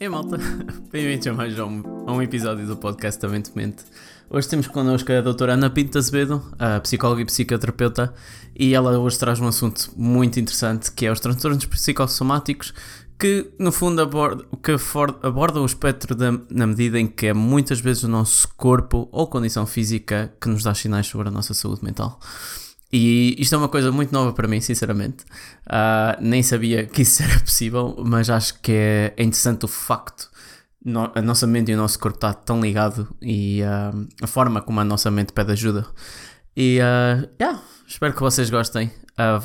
Ei malta, bem-vindos a mais um, a um episódio do podcast da Mente Mente. Hoje temos connosco a doutora Ana Pinto Azevedo, a psicóloga e psicoterapeuta, e ela hoje traz um assunto muito interessante que é os transtornos psicossomáticos, que no fundo aborda, que aborda o espectro da, na medida em que é muitas vezes o nosso corpo ou condição física que nos dá sinais sobre a nossa saúde mental. E isto é uma coisa muito nova para mim, sinceramente. Uh, nem sabia que isso era possível, mas acho que é, é interessante o facto no, a nossa mente e o nosso corpo estar tão ligado e uh, a forma como a nossa mente pede ajuda. E uh, yeah, espero que vocês gostem.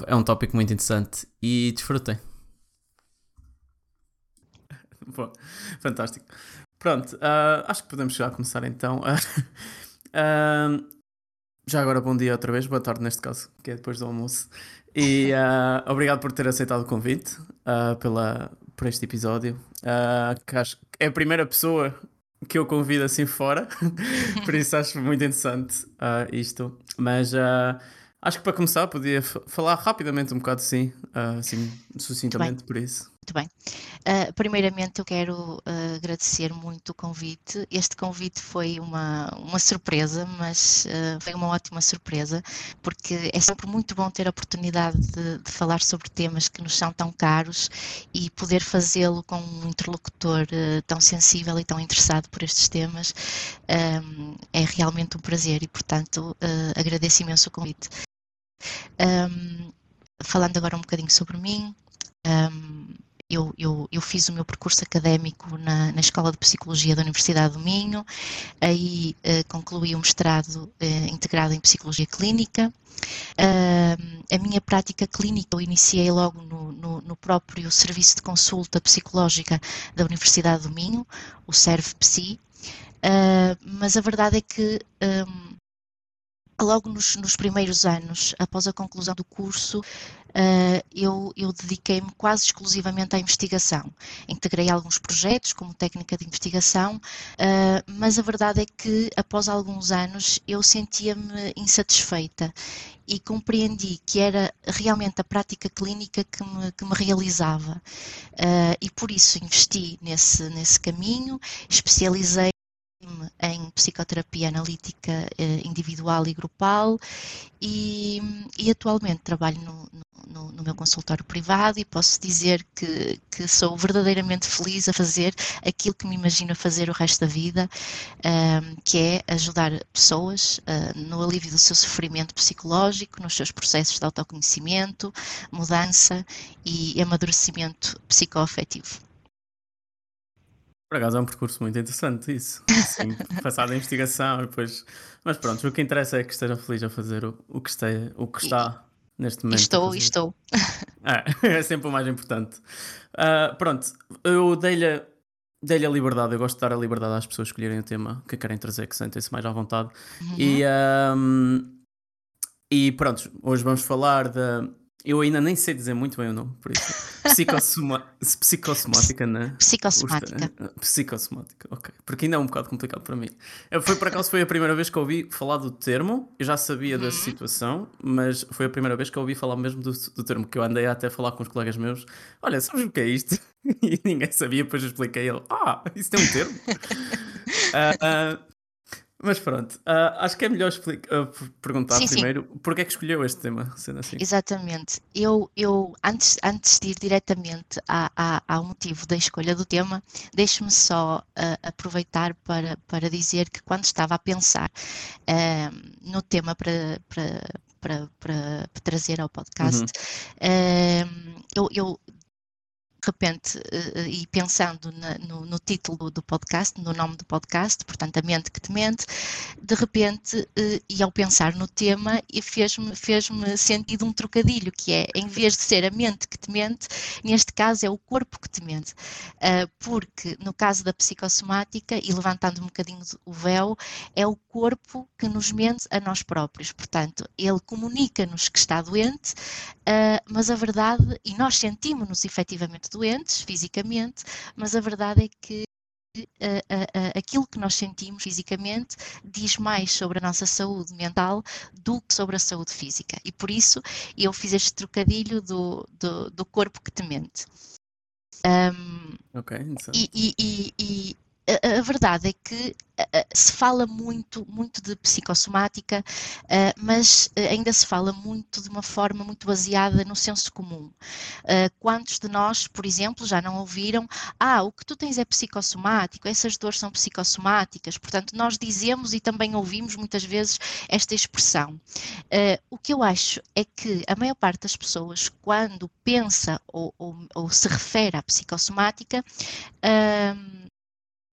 é um tópico muito interessante e desfrutem. Bom, fantástico. Pronto, acho que podemos já começar então. Já agora, bom dia outra vez, boa tarde neste caso, que é depois do almoço. E uh, obrigado por ter aceitado o convite uh, pela, por este episódio. Uh, que acho que é a primeira pessoa que eu convido assim fora, por isso acho muito interessante isto. Mas acho que para começar podia falar rapidamente um bocado assim, assim sucintamente por isso. Muito bem. Uh, primeiramente, eu quero uh, agradecer muito o convite. Este convite foi uma, uma surpresa, mas uh, foi uma ótima surpresa, porque é sempre muito bom ter a oportunidade de, de falar sobre temas que nos são tão caros e poder fazê-lo com um interlocutor tão sensível e tão interessado por estes temas. Um, é realmente um prazer e, portanto, agradeço imenso o convite. Um, falando agora um bocadinho sobre mim. Um, eu, eu, eu, fiz o meu percurso académico na, na, Escola de Psicologia da Universidade do Minho, aí uh, concluí o mestrado uh, integrado em Psicologia Clínica. Uh, a minha prática clínica eu iniciei logo no, no, no, próprio Serviço de Consulta Psicológica da Universidade do Minho, o SERV-PSI, mas a verdade é que um, logo nos, nos, primeiros anos, após a conclusão do curso, uh, eu, eu dediquei-me quase exclusivamente à investigação. Integrei alguns projetos como técnica de investigação, uh, mas a verdade é que após alguns anos eu sentia-me insatisfeita e compreendi que era realmente a prática clínica que me, que me realizava. Uh, e por isso investi nesse, nesse caminho, especializei em psicoterapia analítica eh, individual e grupal e, e atualmente trabalho no, no, no, meu consultório privado e posso dizer que, que, sou verdadeiramente feliz a fazer aquilo que me imagino fazer o resto da vida, um, que é ajudar pessoas uh, no alívio do seu sofrimento psicológico, nos seus processos de autoconhecimento, mudança e amadurecimento psicoafetivo. Por acaso é um percurso muito interessante isso. Assim, passar da investigação e depois. Mas pronto, o que interessa é que esteja feliz a fazer o, o, que, o que está neste momento. Estou, estou. É, é sempre o mais importante. Uh, pronto, eu dei-lhe dei a liberdade, eu gosto de dar a liberdade às pessoas escolherem o tema que querem trazer, que sentem-se mais à vontade. Uhum. E, um, e pronto, hoje vamos falar da eu ainda nem sei dizer muito bem o nome, por isso. Psicossoma... Psicossomática, né? Psicossomática. Psicossomática, ok. Porque ainda é um bocado complicado para mim. Foi por acaso foi a primeira vez que eu ouvi falar do termo. Eu já sabia uhum. da situação, mas foi a primeira vez que eu ouvi falar mesmo do, do termo. Que eu andei até a falar com os colegas meus. Olha, sabes o que é isto? E ninguém sabia, depois eu expliquei ele. Ah, isso tem um termo? uh, uh, Mas pronto, uh, acho que é melhor uh, perguntar sim, primeiro sim. porque é que escolheu este tema, sendo assim. Exatamente. Eu, eu antes, antes de ir diretamente a, a, ao motivo da escolha do tema, deixe-me só uh, aproveitar para, para dizer que quando estava a pensar no tema para, para, para, para, trazer ao podcast, uhum. eu, eu repente, uh, e pensando no, no, título do podcast, no nome do podcast, portanto, a mente que te mente, de repente, uh, e ao pensar no tema, fez-me fez sentido um trocadilho, que é, em vez de ser a mente que te mente, neste caso é o corpo que te mente. Uh, porque, no caso da psicossomática, e levantando um bocadinho o véu, é o corpo que nos mente a nós próprios. Portanto, ele comunica-nos que está doente, mas a verdade, e nós sentimos-nos efetivamente doentes fisicamente, mas a verdade é que uh, uh, aquilo que nós sentimos fisicamente diz mais sobre a nossa saúde mental do que sobre a saúde física. E por isso eu fiz este trocadilho do, do, do corpo que te mente. Um, ok, e, e, e, a, a, verdade é que se fala muito, muito de psicossomática, mas ainda se fala muito de uma forma muito baseada no senso comum. Quantos de nós, por exemplo, já não ouviram, ah, o que tu tens é psicossomático, essas dores são psicossomáticas, portanto, nós dizemos e também ouvimos muitas vezes esta expressão. O que eu acho é que a maior parte das pessoas, quando pensa ou, ou, ou se refere à psicossomática,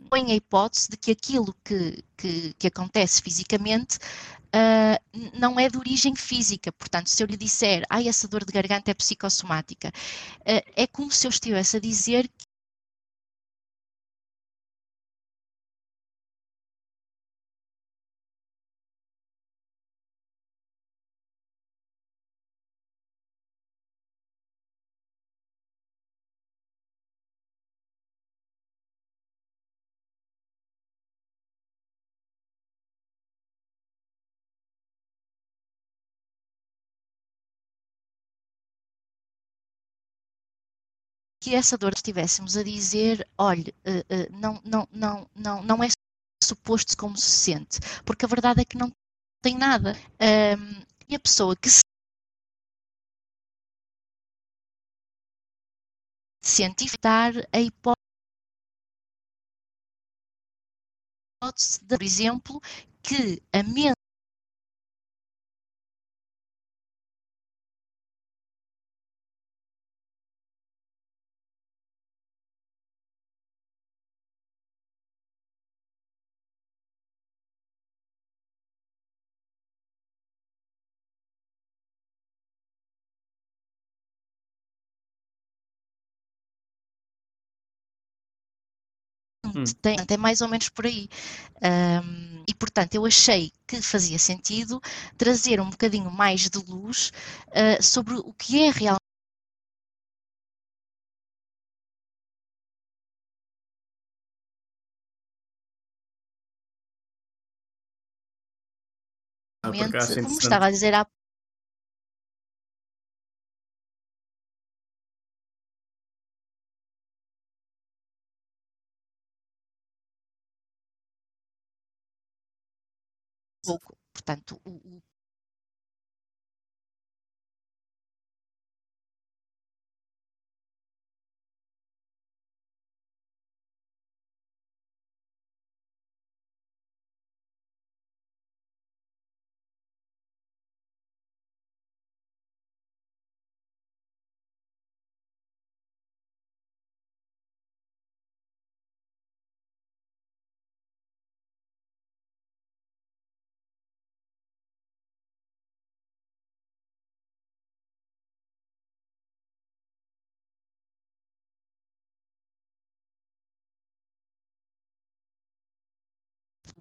põe a hipótese de que aquilo que, que, que acontece fisicamente uh, não é de origem física. Portanto, se eu lhe disser, ah, essa dor de garganta é psicossomática, uh, é como se eu estivesse a dizer que essa dor estivéssemos a dizer, olhe, uh, uh, não, não, não, não, não é suposto como se sente, porque a verdade é que não tem nada. E a pessoa que se cientificar a hipótese de, por exemplo, que a mente Hum. Tem, é mais ou menos por aí. Um, e portanto, eu achei que fazia sentido trazer um bocadinho mais de luz uh, sobre o que é realmente. Ah, como estava a dizer há pouco. Portanto, o, o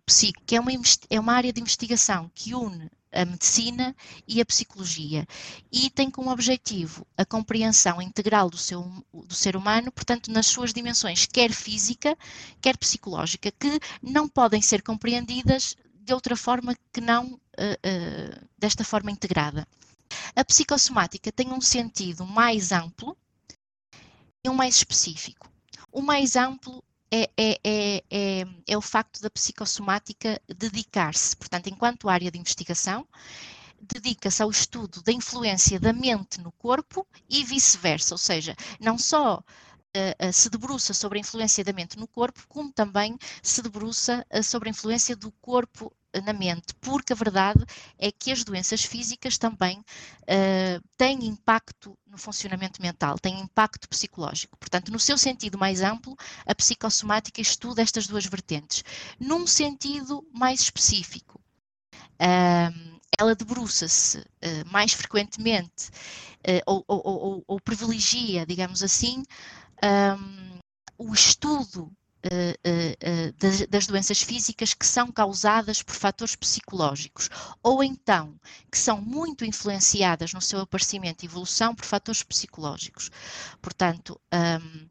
psico, que é uma, é uma área de investigação que une a medicina e a psicologia e tem como objetivo a compreensão integral do, seu, do ser humano, portanto, nas suas dimensões, quer física, quer psicológica, que não podem ser compreendidas de outra forma que não uh, uh, desta forma integrada. A psicossomática tem um sentido mais amplo e um mais específico. O mais amplo é, é, é, é, é o facto da psicossomática dedicar-se, portanto, enquanto área de investigação, dedica-se ao estudo da influência da mente no corpo e vice-versa, ou seja, não só uh, se debruça sobre a influência da mente no corpo, como também se debruça uh, sobre a influência do corpo na mente, porque a verdade é que as doenças físicas também uh, têm impacto no funcionamento mental, têm impacto psicológico. Portanto, no seu sentido mais amplo, a psicossomática estuda estas duas vertentes. Num sentido mais específico, uh, ela debruça-se uh, mais frequentemente ou, ou, ou, ou, privilegia, digamos assim, um, o estudo Uh, uh, das, das, doenças físicas que são causadas por fatores psicológicos, ou então que são muito influenciadas no seu aparecimento e evolução por fatores psicológicos. Portanto, um,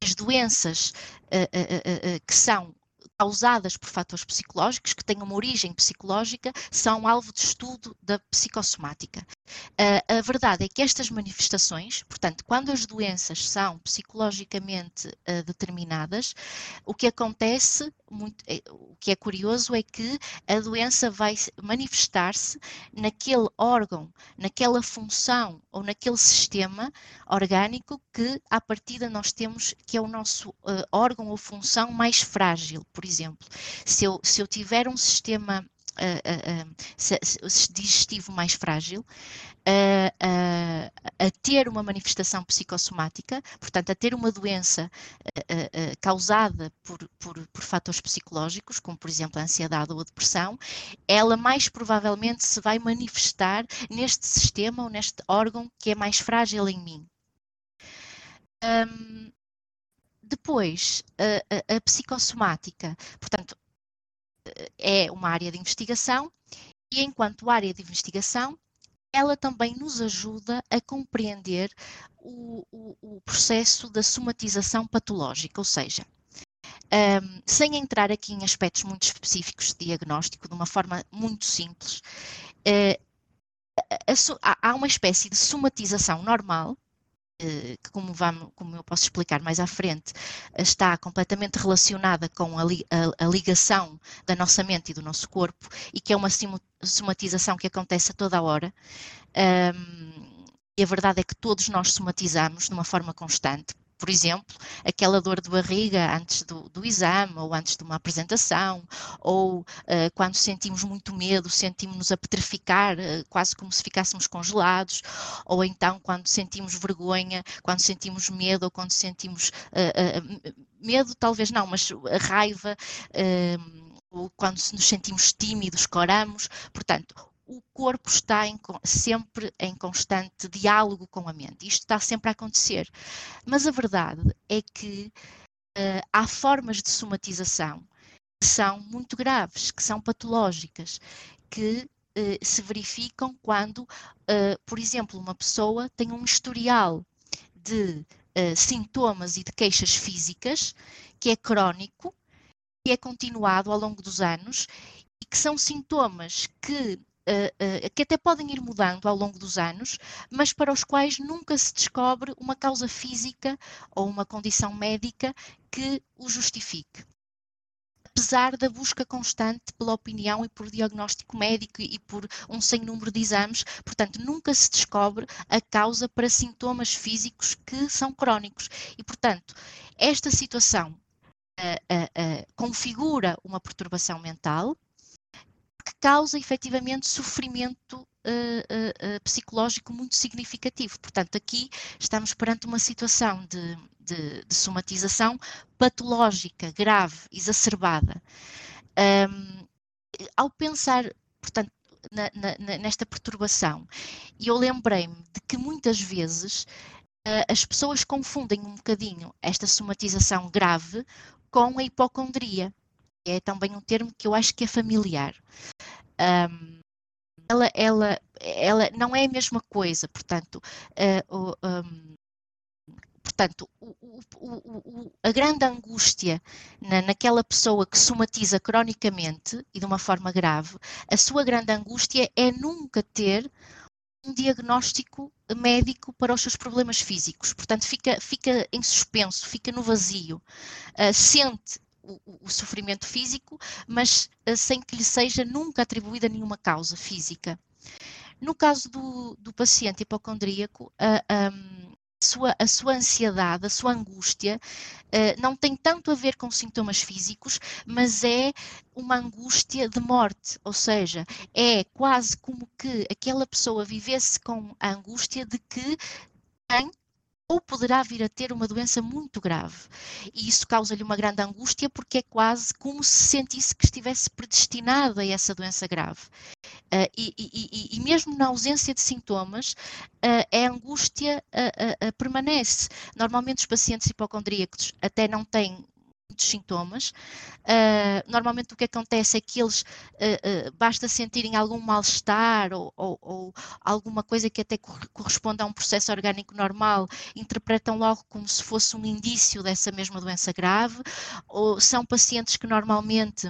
as doenças uh, que são causadas por fatores psicológicos, que têm uma origem psicológica, são alvo de estudo da psicossomática. Uh, a verdade é que estas manifestações, portanto, quando as doenças são psicologicamente uh, determinadas, o que acontece, muito, é, o que é curioso é que a doença vai manifestar-se naquele órgão, naquela função ou naquele sistema orgânico que, à partida, nós temos que é o nosso uh, órgão ou função mais frágil. Por exemplo, se eu, se eu tiver um sistema digestivo mais frágil, a ter uma manifestação psicossomática, portanto, a ter uma doença causada por, por, por fatores psicológicos, como por exemplo a ansiedade ou a depressão, ela mais provavelmente se vai manifestar neste sistema ou neste órgão que é mais frágil em mim. Um, depois, a, a, a, psicossomática, portanto, é uma área de investigação e, enquanto área de investigação, ela também nos ajuda a compreender o, o, o processo da somatização patológica, ou seja, um, sem entrar aqui em aspectos muito específicos de diagnóstico, de uma forma muito simples, uh, a, a, há uma espécie de somatização normal que como, vamos, como eu posso explicar mais à frente, está completamente relacionada com a, a, a, ligação da nossa mente e do nosso corpo e que é uma somatização que acontece a toda hora. Um, e a verdade é que todos nós somatizamos de uma forma constante, por exemplo, aquela dor de barriga antes do, do exame ou antes de uma apresentação, ou uh, quando sentimos muito medo, sentimos-nos a petrificar, uh, quase como se ficássemos congelados, ou então quando sentimos vergonha, quando sentimos medo ou quando sentimos uh, medo, talvez não, mas raiva ou quando nos sentimos tímidos, coramos. Portanto, o corpo está em, sempre em constante diálogo com a mente. Isto está sempre a acontecer. Mas a verdade é que uh, há formas de somatização que são muito graves, que são patológicas, que uh, se verificam quando, uh, por exemplo, uma pessoa tem um historial de sintomas e de queixas físicas que é crónico, que é continuado ao longo dos anos e que são sintomas que que até podem ir mudando ao longo dos anos, mas para os quais nunca se descobre uma causa física ou uma condição médica que o justifique apesar da busca constante pela opinião e por diagnóstico médico e por um sem número de exames, portanto, nunca se descobre a causa para sintomas físicos que são crónicos. E, portanto, esta situação uh, uh, uh, configura uma perturbação mental, que causa efetivamente sofrimento uh, uh, psicológico muito significativo. Portanto, aqui estamos perante uma situação de, de, de somatização patológica, grave, exacerbada. Um, ao pensar, portanto, na, na, nesta perturbação, eu lembrei-me de que muitas vezes as pessoas confundem um bocadinho esta somatização grave com a hipocondria é também um termo que eu acho que é familiar. Um, ela, ela, ela não é a mesma coisa, portanto, uh, um, portanto o, o, o, a grande angústia na, naquela pessoa que somatiza cronicamente e de uma forma grave, a sua grande angústia é nunca ter um diagnóstico médico para os seus problemas físicos. Portanto, fica, fica em suspenso, fica no vazio. Uh, sente o, o, sofrimento físico, mas uh, sem que lhe seja nunca atribuída nenhuma causa física. No caso do, do paciente hipocondríaco, a, sua, a sua ansiedade, a sua angústia, uh, não tem tanto a ver com sintomas físicos, mas é uma angústia de morte, ou seja, é quase como que aquela pessoa vivesse com a angústia de que tem ou poderá vir a ter uma doença muito grave. E isso causa-lhe uma grande angústia porque é quase como se sentisse que estivesse predestinado a essa doença grave. Uh, e, e, e, mesmo na ausência de sintomas, uh, a angústia uh, permanece. Normalmente os pacientes hipocondríacos até não têm muitos sintomas. Uh, normalmente o que acontece é que eles uh, uh, basta sentirem algum mal-estar ou, ou, ou, alguma coisa que até corresponda a um processo orgânico normal, interpretam logo como se fosse um indício dessa mesma doença grave, ou são pacientes que normalmente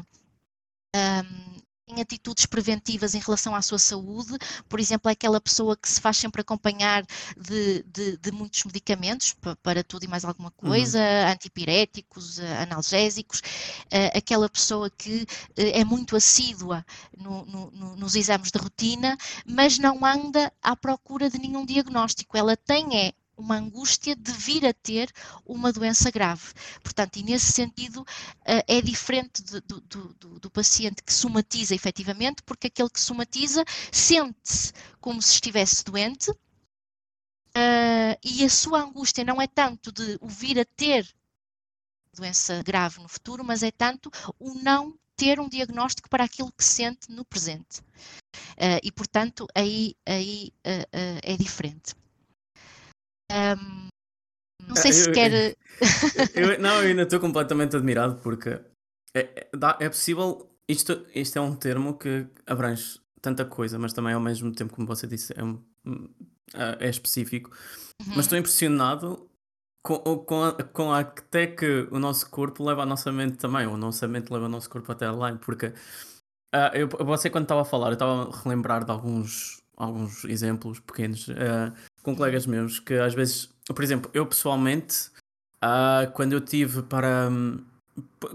um, em atitudes preventivas em relação à sua saúde, por exemplo, é aquela pessoa que se faz sempre acompanhar de, de, de muitos medicamentos para, tudo e mais alguma uhum. coisa, uhum. antipiréticos, eh, analgésicos, uh, aquela pessoa que uh, é muito assídua no, no, nos exames de rotina, mas não anda à procura de nenhum diagnóstico, ela tem é uma angústia de vir a ter uma doença grave. Portanto, e nesse sentido uh, é diferente do, do, do, do, paciente que somatiza efetivamente, porque aquele que somatiza sente-se como se estivesse doente uh, e a sua angústia não é tanto de o vir a ter doença grave no futuro, mas é tanto o não ter um diagnóstico para aquilo que sente no presente. Uh, e, portanto, aí, aí é diferente. Um, não sei se eu, quer. Eu, não, eu ainda estou completamente admirado porque é, é, é possível. Isto, isto é um termo que abrange tanta coisa, mas também ao mesmo tempo, como você disse, é, um, é específico. Uhum. Mas estou impressionado com, com, a, com a, até que o nosso corpo leva a nossa mente também, ou a nossa mente leva o nosso corpo até lá, porque uh, eu, você quando estava a falar, eu estava a relembrar de alguns, alguns exemplos pequenos. Uh, com colegas meus que às vezes, por exemplo, eu pessoalmente, uh, quando eu tive para. Um,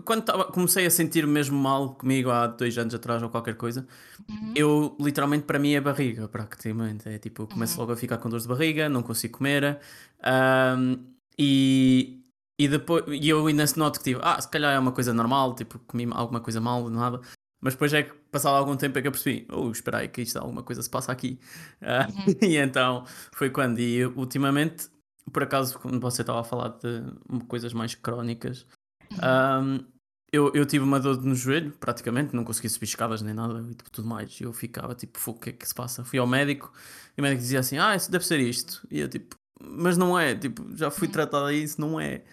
quando tava, comecei a sentir mesmo mal comigo há dois anos atrás ou qualquer coisa, uhum. eu literalmente para mim é barriga, praticamente. É tipo, eu começo uhum. logo a ficar com dores de barriga, não consigo comer. Um, e, e depois e eu ainda se noto que tipo, ah, se calhar é uma coisa normal, tipo, comi alguma coisa mal, nada. Mas depois é que, passado algum tempo, é que eu percebi: oh, espera aí, que isto alguma coisa se passa aqui. Uh, uhum. e então foi quando. E ultimamente, por acaso, quando você estava a falar de coisas mais crónicas, uhum. um, eu, eu tive uma dor no joelho, praticamente, não conseguia subir escadas nem nada e tipo, tudo mais. E eu ficava tipo: o que é que se passa? Fui ao médico e o médico dizia assim: ah, isso deve ser isto. E eu tipo: mas não é, tipo, já fui uhum. tratado a isso, não é.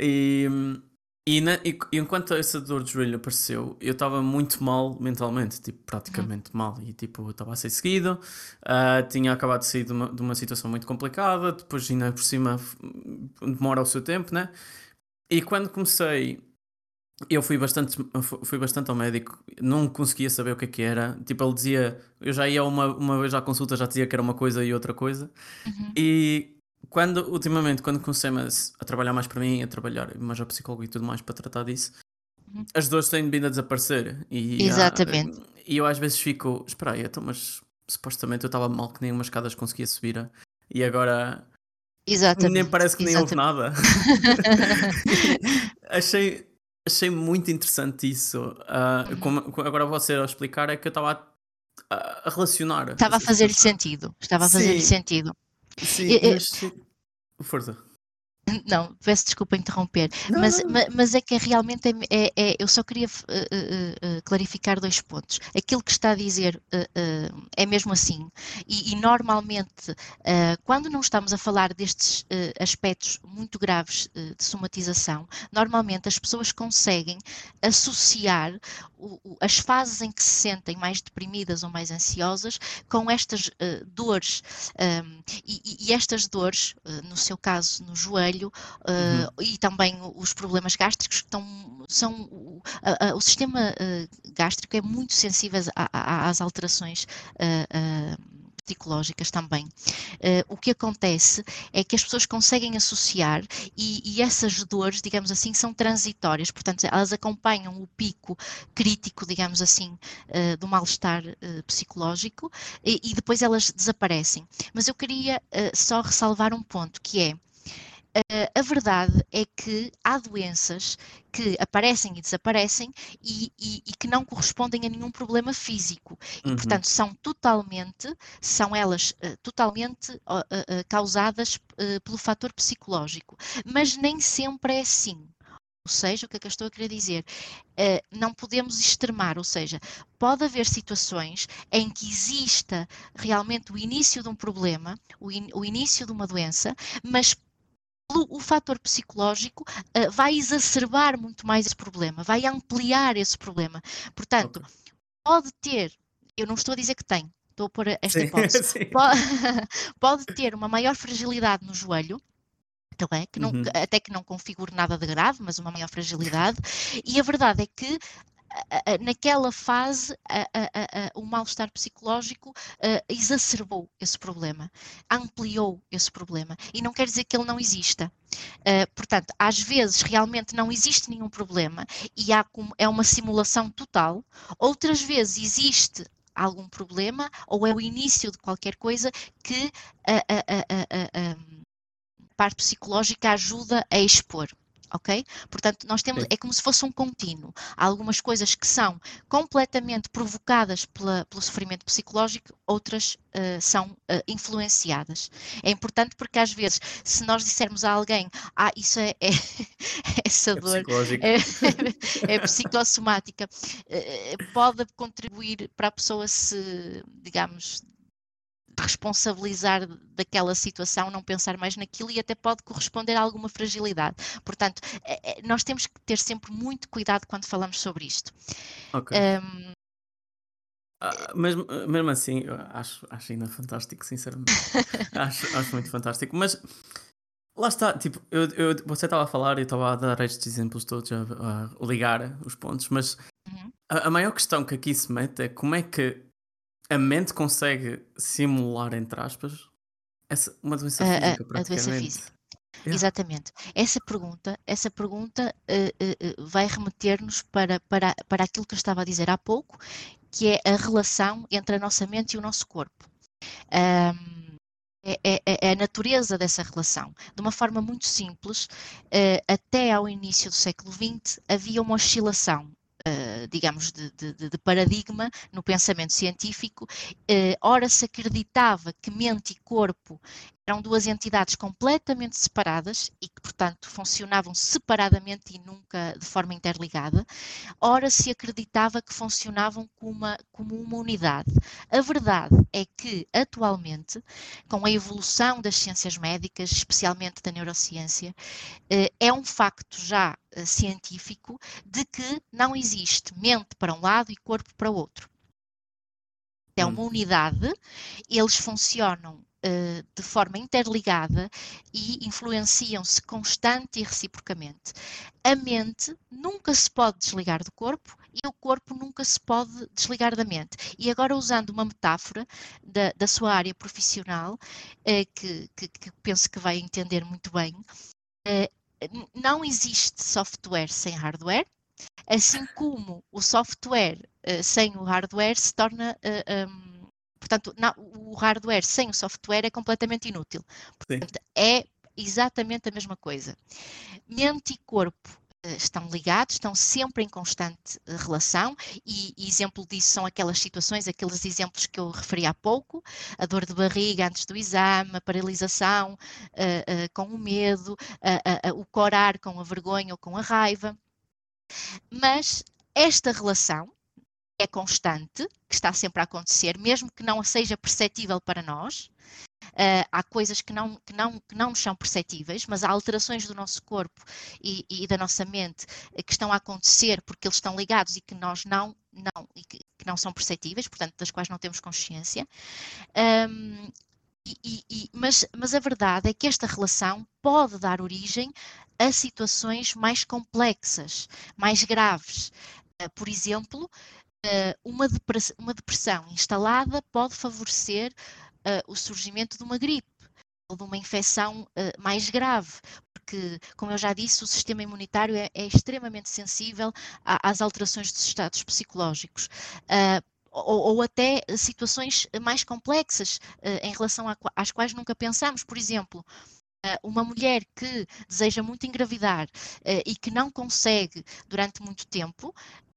E. E, na, e, enquanto essa dor de joelho apareceu, eu estava muito mal mentalmente, tipo, praticamente uhum. mal. E tipo, eu estava a ser seguido, uh, tinha acabado de sair de uma, de uma situação muito complicada, depois ainda por cima demora o seu tempo, né? E quando comecei, eu fui bastante, fui bastante ao médico, não conseguia saber o que é que era. Tipo, ele dizia, eu já ia uma, uma vez à consulta, já dizia que era uma coisa e outra coisa. Uhum. E quando, ultimamente, quando comecei a trabalhar mais para mim, a trabalhar mais ao psicólogo e tudo mais para tratar disso, uhum. as dores têm vindo a desaparecer. E, Exatamente. Há, e eu às vezes fico, espera aí, então, mas supostamente eu estava mal que nem umas escadas conseguia subir e agora Exatamente. nem parece que nem houve nada. achei, achei muito interessante isso. Uh, como, agora você a explicar é que eu estava a, a, relacionar. Estava a fazer-lhe sentido. Estava a fazer-lhe sentido. Sim, e, mas... Força. Não, peço desculpa interromper, não, mas, não. mas é que realmente é, é, é eu só queria uh, uh, uh, clarificar dois pontos. Aquilo que está a dizer eh, é mesmo assim, e, e normalmente, quando não estamos a falar destes aspectos muito graves de somatização, normalmente as pessoas conseguem associar o, o, as fases em que se sentem mais deprimidas ou mais ansiosas com estas dores, um, e, e, estas dores, no seu caso, no joelho uh, uhum. e também os problemas gástricos que estão, são o, a, a, o sistema uh, gástrico é muito sensível a, às alterações uh, psicológicas também. Uh, o que acontece é que as pessoas conseguem associar e, e, essas dores, digamos assim, são transitórias, portanto, elas acompanham o pico crítico, digamos assim, uh, do mal-estar uh, psicológico e, e, depois elas desaparecem. Mas eu queria só ressalvar um ponto que é a verdade é que há doenças que aparecem e desaparecem e, e, e, que não correspondem a nenhum problema físico e uhum. portanto são totalmente são elas uh, totalmente uh, causadas pelo fator psicológico mas nem sempre é assim ou seja, o que é que eu estou a querer dizer? Uh, não podemos extremar, ou seja, pode haver situações em que exista realmente o início de um problema, o, in, o início de uma doença, mas o, fator psicológico uh, vai exacerbar muito mais esse problema, vai ampliar esse problema. Portanto, okay. pode ter, eu não estou a dizer que tem, estou a pôr esta sim, hipótese, sim. Pode, pode, ter uma maior fragilidade no joelho, é? que não, uhum. até que não configure nada de grave, mas uma maior fragilidade, e a verdade é que naquela fase o mal-estar psicológico exacerbou esse problema, ampliou esse problema. E não quer dizer que ele não exista. portanto, às vezes realmente não existe nenhum problema e há, é uma simulação total, outras vezes existe algum problema ou é o início de qualquer coisa que a, a, a, a parte psicológica ajuda a expor ok? Portanto, nós temos, é como se fosse um contínuo. Há algumas coisas que são completamente provocadas pela, pelo sofrimento psicológico, outras uh, são uh, influenciadas. É importante porque às vezes, se nós dissermos a alguém, ah, isso é, é essa é dor é, é, psicossomática, uh, pode contribuir para a pessoa se, digamos, responsabilizar daquela situação, não pensar mais naquilo e até pode corresponder a alguma fragilidade. Portanto, é, é, nós temos que ter sempre muito cuidado quando falamos sobre isto. Ok. Um, ah, mesmo, mesmo assim, acho, acho ainda fantástico, sinceramente. acho, acho muito fantástico. Mas lá está, tipo, eu, eu, você estava a falar e estava a dar estes exemplos todos, a, a ligar os pontos, mas uhum. a, a maior questão que aqui se mete é como é que a mente consegue simular, entre aspas, essa, uma doença física, a, a doença física. Yeah. Exatamente. Essa pergunta, essa pergunta uh, uh, vai remeter-nos para, para, para aquilo que eu estava a dizer há pouco, que é a relação entre a nossa mente e o nosso corpo. Um, é, é, é, a natureza dessa relação. De uma forma muito simples, uh, até ao início do século XX havia uma oscilação uh, digamos, de, de, de, paradigma no pensamento científico. Uh, ora se acreditava que mente e corpo eram duas entidades completamente separadas e que, portanto, funcionavam separadamente e nunca de forma interligada, ora se acreditava que funcionavam como uma, como uma unidade. A verdade é que, atualmente, com a evolução das ciências médicas, especialmente da neurociência, eh, é um facto já eh, científico de que não existe mente para um lado e corpo para o outro. É uma hum. unidade, eles funcionam uh, de forma interligada e influenciam-se constante e reciprocamente. A mente nunca se pode desligar do corpo e o corpo nunca se pode desligar da mente. E agora, usando uma metáfora da, da sua área profissional, uh, que, que, que, penso que vai entender muito bem, uh, não existe software sem hardware, assim como o software sem o hardware se torna uh, um, Portanto, o hardware sem o software é completamente inútil. Portanto, é exatamente a mesma coisa. Mente e corpo uh, estão ligados, estão sempre em constante uh, relação, e, e, exemplo disso são aquelas situações, aqueles exemplos que eu referi há pouco: a dor de barriga antes do exame, a paralisação uh, com o medo, o corar com a vergonha ou com a raiva. Mas esta relação, é constante, que está sempre a acontecer, mesmo que não seja perceptível para nós. Uh, há coisas que não, que, não, que não nos são perceptíveis, mas há alterações do nosso corpo e, e da nossa mente uh, que estão a acontecer porque eles estão ligados e que nós não, não, e que, que não são perceptíveis, portanto, das quais não temos consciência. Um, e, e, mas, mas a verdade é que esta relação pode dar origem a situações mais complexas, mais graves. Uh, por exemplo, uma, depressão, uma, depressão, instalada pode favorecer uh, o surgimento de uma gripe ou de uma infecção uh, mais grave, porque, como eu já disse, o sistema imunitário é, é extremamente sensível às alterações dos estados psicológicos. Ou, ou, até situações mais complexas em relação às quais nunca pensamos. Por exemplo, uma mulher que deseja muito engravidar e que não consegue durante muito tempo,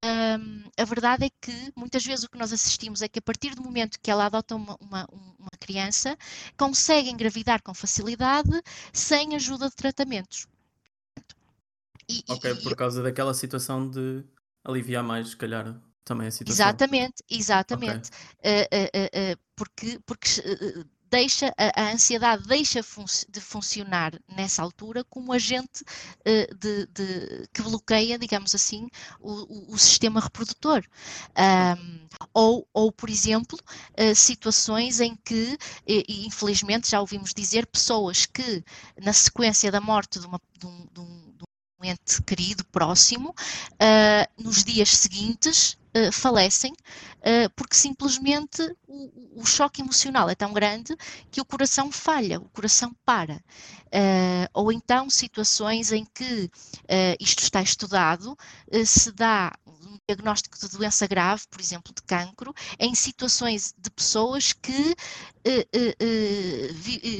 um, a verdade é que muitas vezes o que nós assistimos é que a partir do momento que ela adota uma, uma, uma criança, consegue engravidar com facilidade sem ajuda de tratamentos. E, ok, e, por causa daquela situação de aliviar mais, se calhar, também a situação. Exatamente, exatamente. Okay. Uh, uh, uh, porque, porque deixa, a, a ansiedade deixa fun de funcionar nessa altura como agente uh, de, de, que bloqueia, digamos assim, o, o, sistema reprodutor. Um, ou, ou, por exemplo, uh, situações em que, e, infelizmente já ouvimos dizer, pessoas que na sequência da morte de, uma, de, um, de um ente querido, próximo, uh, nos dias seguintes uh, falecem, uh, porque simplesmente o, o, choque emocional é tão grande que o coração falha, o coração para. ou então situações em que isto está estudado, se dá diagnóstico de doença grave, por exemplo, de cancro, em situações de pessoas que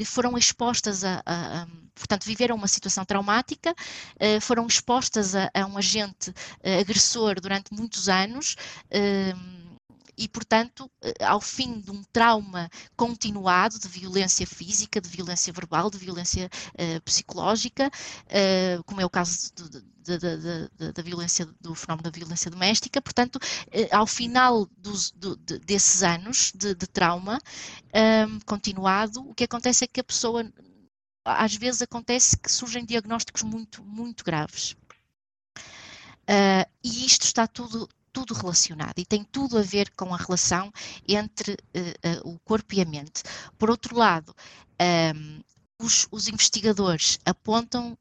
foram expostas a, a, a portanto, viveram uma situação traumática, uh, foram expostas a, a um agente uh, agressor durante muitos anos. Uh, e, portanto, ao fim de um trauma continuado de violência física, de violência verbal, de violência psicológica, como é o caso da violência, do fenómeno da violência doméstica, portanto, ao final dos, do, de, desses anos de, de trauma continuado, o que acontece é que a pessoa às vezes acontece que surgem diagnósticos muito, muito graves. Uh, e isto está tudo, tudo relacionado e tem tudo a ver com a relação entre uh, uh, o corpo e a mente. Por outro lado, um, os, os, investigadores apontam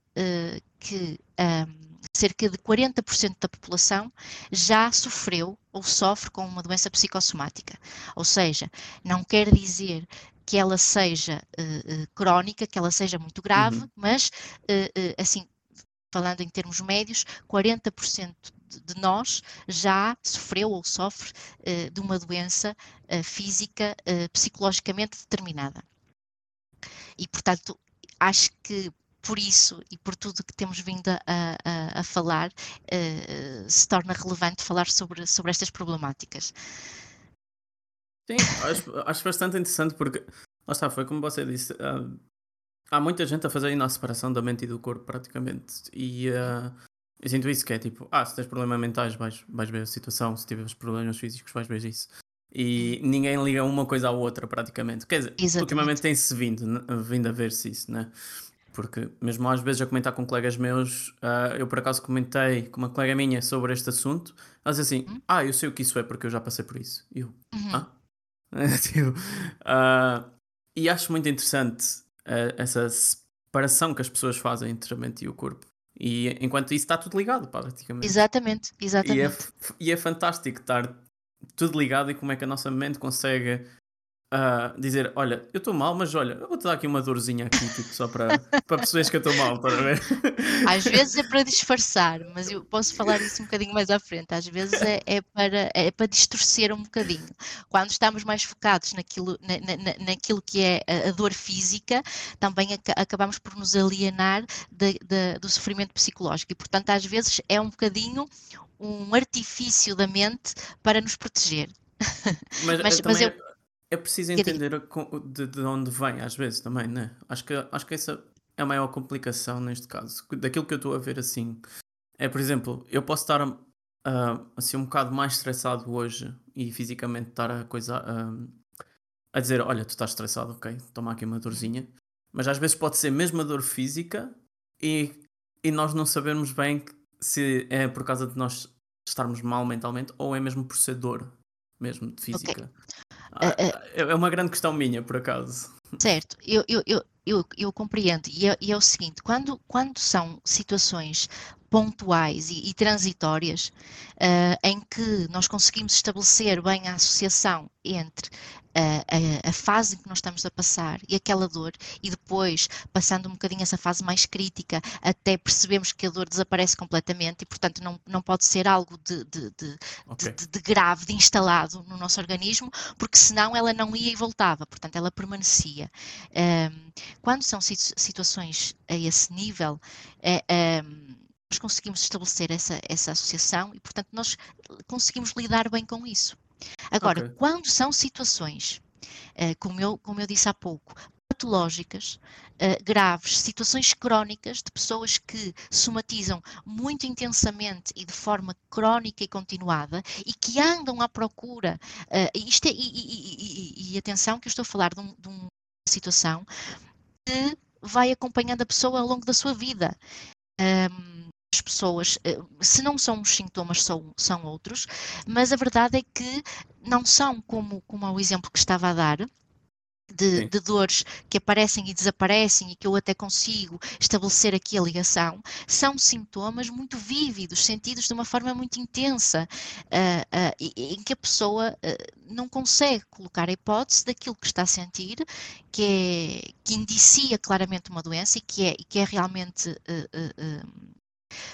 que um, cerca de 40% da população já sofreu ou sofre com uma doença psicossomática. Ou seja, não quer dizer que ela seja uh, uh, crónica, que ela seja muito grave, uhum. mas, uh, assim, falando em termos médios, 40% de nós já sofreu ou sofre de uma doença física psicologicamente determinada. E, portanto, acho que por isso e por tudo que temos vindo a, a, a falar, se torna relevante falar sobre, sobre estas problemáticas. Sim, acho, acho bastante interessante porque, lá está, foi como você disse, uh, há muita gente a fazer aí a separação da mente e do corpo, praticamente. E uh, eu sinto isso, que é tipo, ah, se tens problemas mentais, vais, vais ver a situação, se tiveres problemas físicos, vais ver isso. E ninguém liga uma coisa à outra, praticamente. Quer dizer, Exatamente. ultimamente tem-se vindo, vindo a ver-se isso, né? Porque mesmo às vezes a comentar com colegas meus, uh, eu por acaso comentei com uma colega minha sobre este assunto, ela disse assim, uhum. ah, eu sei o que isso é porque eu já passei por isso. E eu, uhum. ah? tipo, uh, e acho muito interessante essa separação que as pessoas fazem entre a mente e o corpo. E enquanto isso está tudo ligado, praticamente. Exatamente, exatamente. E é, e é fantástico estar tudo ligado e como é que a nossa mente consegue uh, dizer: Olha, eu estou mal, mas olha, eu vou-te dar aqui uma dorzinha aqui, tipo, só para, para perceberes que eu estou mal, para ver? Às vezes é para disfarçar, mas eu posso falar isso um bocadinho mais à frente. Às vezes é, é para, é para distorcer um bocadinho. Quando estamos mais focados naquilo, na, na, naquilo que é a, a dor física, também ac acabamos por nos alienar de, de, do sofrimento psicológico. E, portanto, às vezes é um bocadinho um artifício da mente para nos proteger. Mas, mas, mas eu, é preciso entender de, de onde vem, às vezes, também, né? Acho que, acho que essa é a maior complicação neste caso. Daquilo que eu estou a ver assim. É, por exemplo, eu posso estar uh, assim um bocado mais estressado hoje e fisicamente estar a coisa uh, a dizer, olha, tu estás estressado, ok, toma aqui uma dorzinha. Mas às vezes pode ser mesmo a dor física e, e nós não sabemos bem se é por causa de nós estarmos mal mentalmente ou é mesmo por ser dor mesmo de física. Okay. Ah, é, é uma grande questão minha, por acaso. Certo, eu, eu, eu, eu, eu compreendo. E é, e é, o seguinte: quando, quando são situações pontuais e, e transitórias, uh, em que nós conseguimos estabelecer bem a associação entre a, a, a, fase em que nós estamos a passar e aquela dor, e depois, passando um bocadinho essa fase mais crítica, até percebemos que a dor desaparece completamente e, portanto, não, não pode ser algo de, de, de, okay. de, grave, de instalado no nosso organismo, porque senão ela não ia e voltava, portanto, ela permanecia. Um, quando são situações a esse nível, é, nós conseguimos estabelecer essa, essa associação e, portanto, nós conseguimos lidar bem com isso. Agora, okay. quando são situações, uh, como, eu, como eu disse há pouco, patológicas, uh, graves, situações crónicas de pessoas que somatizam muito intensamente e de forma crónica e continuada e que andam à procura, uh, isto é, e, e, e, e, atenção que eu estou a falar de um, de um situação que vai acompanhando a pessoa ao longo da sua vida. Um, as pessoas, eh, se não são os sintomas, são, são outros, mas a verdade é que não são como, como o exemplo que estava a dar, de, de, dores que aparecem e desaparecem e que eu até consigo estabelecer aqui a ligação, são sintomas muito vívidos, sentidos de uma forma muito intensa, uh, uh, em que a pessoa uh, não consegue colocar a hipótese daquilo que está a sentir, que, é, que indicia claramente uma doença e que é, que é realmente,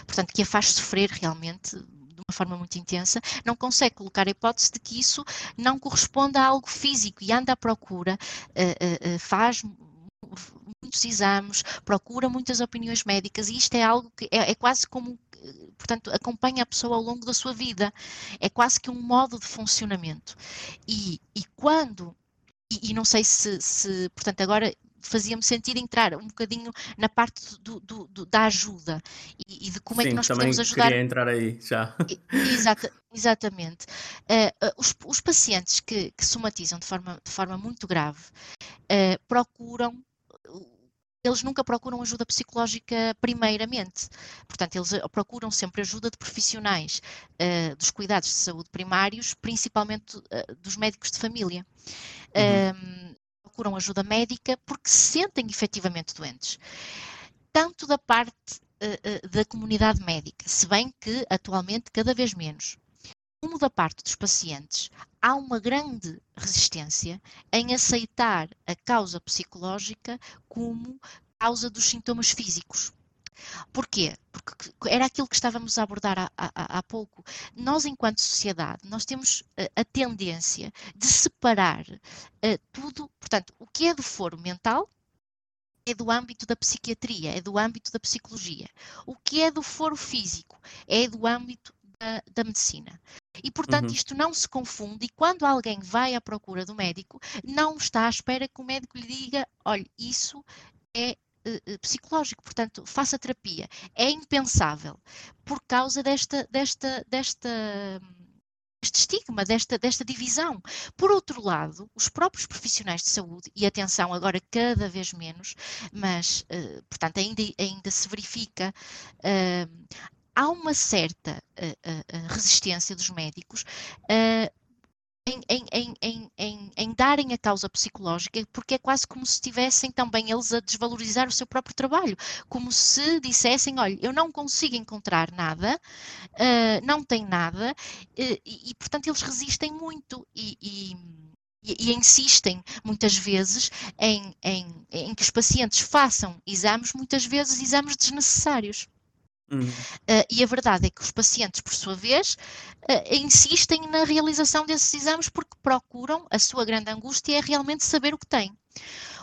portanto, que a faz sofrer realmente uma forma muito intensa, não consegue colocar a hipótese de que isso não corresponde a algo físico e anda à procura, uh, uh, faz muitos exames, procura muitas opiniões médicas e isto é algo que é, é quase como portanto, acompanha a pessoa ao longo da sua vida. É quase que um modo de funcionamento. E, e quando, e, e não sei se, se, portanto, agora fazia-me sentir entrar um bocadinho na parte do, do, do, da ajuda e, e, de como Sim, é que nós podemos ajudar. Queria entrar aí já. Exata, exatamente. Uh, uh, os, os, pacientes que, que, somatizam de forma, de forma muito grave uh, procuram eles nunca procuram ajuda psicológica primeiramente. Portanto, eles procuram sempre ajuda de profissionais uh, dos cuidados de saúde primários, principalmente uh, dos médicos de família. Uhum procuram ajuda médica porque se sentem efetivamente doentes. Tanto da parte uh, uh, da comunidade médica, se bem que atualmente cada vez menos, como da parte dos pacientes, há uma grande resistência em aceitar a causa psicológica como causa dos sintomas físicos. Porquê? Porque era aquilo que estávamos a abordar há, há, há pouco. Nós, enquanto sociedade, nós temos a, eh, a tendência de separar uh, tudo, portanto, o que é do foro mental é do âmbito da psiquiatria, é do âmbito da psicologia. O que é do foro físico é do âmbito da, da medicina. E, portanto, uhum. isto não se confunde. E quando alguém vai à procura do médico, não está à espera que o médico lhe diga: olha, isso é eh, eh, psicológico, portanto, faça terapia. É impensável por causa desta, desta, desta este estigma, desta, desta divisão. Por outro lado, os próprios profissionais de saúde, e atenção, agora cada vez menos, mas, uh, portanto, ainda, ainda se verifica, uh, há uma certa uh, resistência dos médicos em, em, em, em, em darem a causa psicológica, porque é quase como se estivessem também eles a desvalorizar o seu próprio trabalho, como se dissessem: olha, eu não consigo encontrar nada, uh, não tem nada, uh, e, e, portanto eles resistem muito e, e e, insistem muitas vezes em, que os pacientes façam exames, muitas vezes exames desnecessários. Uhum. Uh, e a verdade é que os pacientes, por sua vez, uh, insistem na realização desses exames porque procuram, a sua grande angústia é realmente saber o que têm.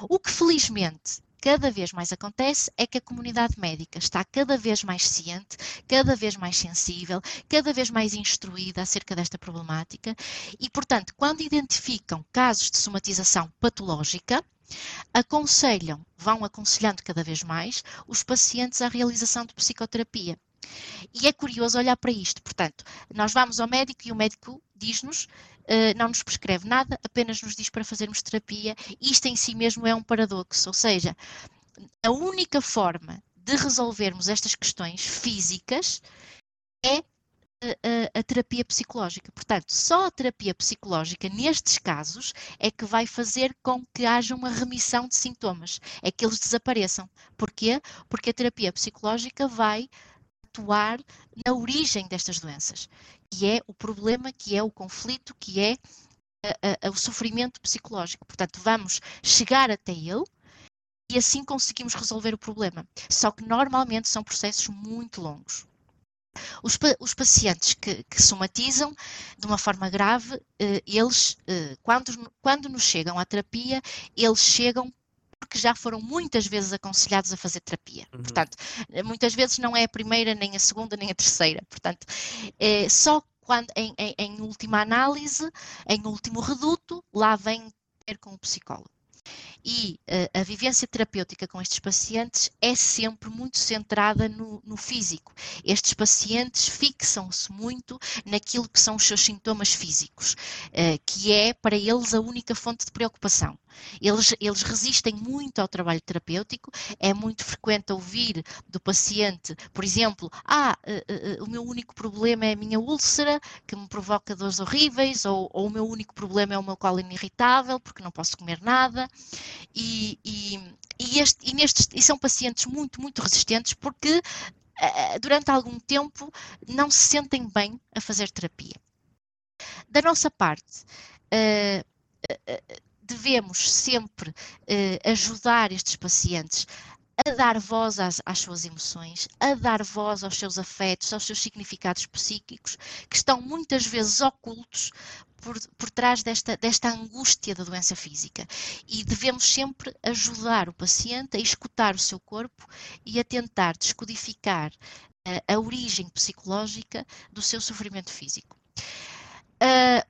O que felizmente cada vez mais acontece é que a comunidade médica está cada vez mais ciente, cada vez mais sensível, cada vez mais instruída acerca desta problemática e, portanto, quando identificam casos de somatização patológica, aconselham, vão aconselhando cada vez mais os pacientes à realização de psicoterapia. E é curioso olhar para isto. Portanto, nós vamos ao médico e o médico diz-nos, uh, não nos prescreve nada, apenas nos diz para fazermos terapia. Isto em si mesmo é um paradoxo, ou seja, a única forma de resolvermos estas questões físicas é a, a, terapia psicológica. Portanto, só a terapia psicológica, nestes casos, é que vai fazer com que haja uma remissão de sintomas, é que eles desapareçam. Porquê? Porque a terapia psicológica vai atuar na origem destas doenças, que é o problema, que é o conflito, que é a, a, o sofrimento psicológico. Portanto, vamos chegar até ele e assim conseguimos resolver o problema. Só que normalmente são processos muito longos. Os, os pacientes que, que, somatizam de uma forma grave, eh, eles, eh, quando, quando nos chegam à terapia, eles chegam porque já foram muitas vezes aconselhados a fazer terapia. Uhum. Portanto, muitas vezes não é a primeira, nem a segunda, nem a terceira. Portanto, é só quando, em, em, em última análise, em último reduto, lá vem ter com o psicólogo. E uh, a vivência terapêutica com estes pacientes é sempre muito centrada no, no físico. Estes pacientes fixam-se muito naquilo que são os seus sintomas físicos, uh, que é para eles a única fonte de preocupação. Eles, eles resistem muito ao trabalho terapêutico, é muito frequente ouvir do paciente, por exemplo, ah, uh, uh, o meu único problema é a minha úlcera, que me provoca dores horríveis, ou, ou o meu único problema é o meu colo irritável, porque não posso comer nada, e, e, e, este, e, nestes, e são pacientes muito, muito resistentes, porque durante algum tempo não se sentem bem a fazer terapia. Da nossa parte, devemos sempre uh, ajudar estes pacientes a dar voz às, às, suas emoções, a dar voz aos seus afetos, aos seus significados psíquicos, que estão muitas vezes ocultos por, por trás desta, desta angústia da doença física. E devemos sempre ajudar o paciente a escutar o seu corpo e a tentar descodificar a, a origem psicológica do seu sofrimento físico. Uh,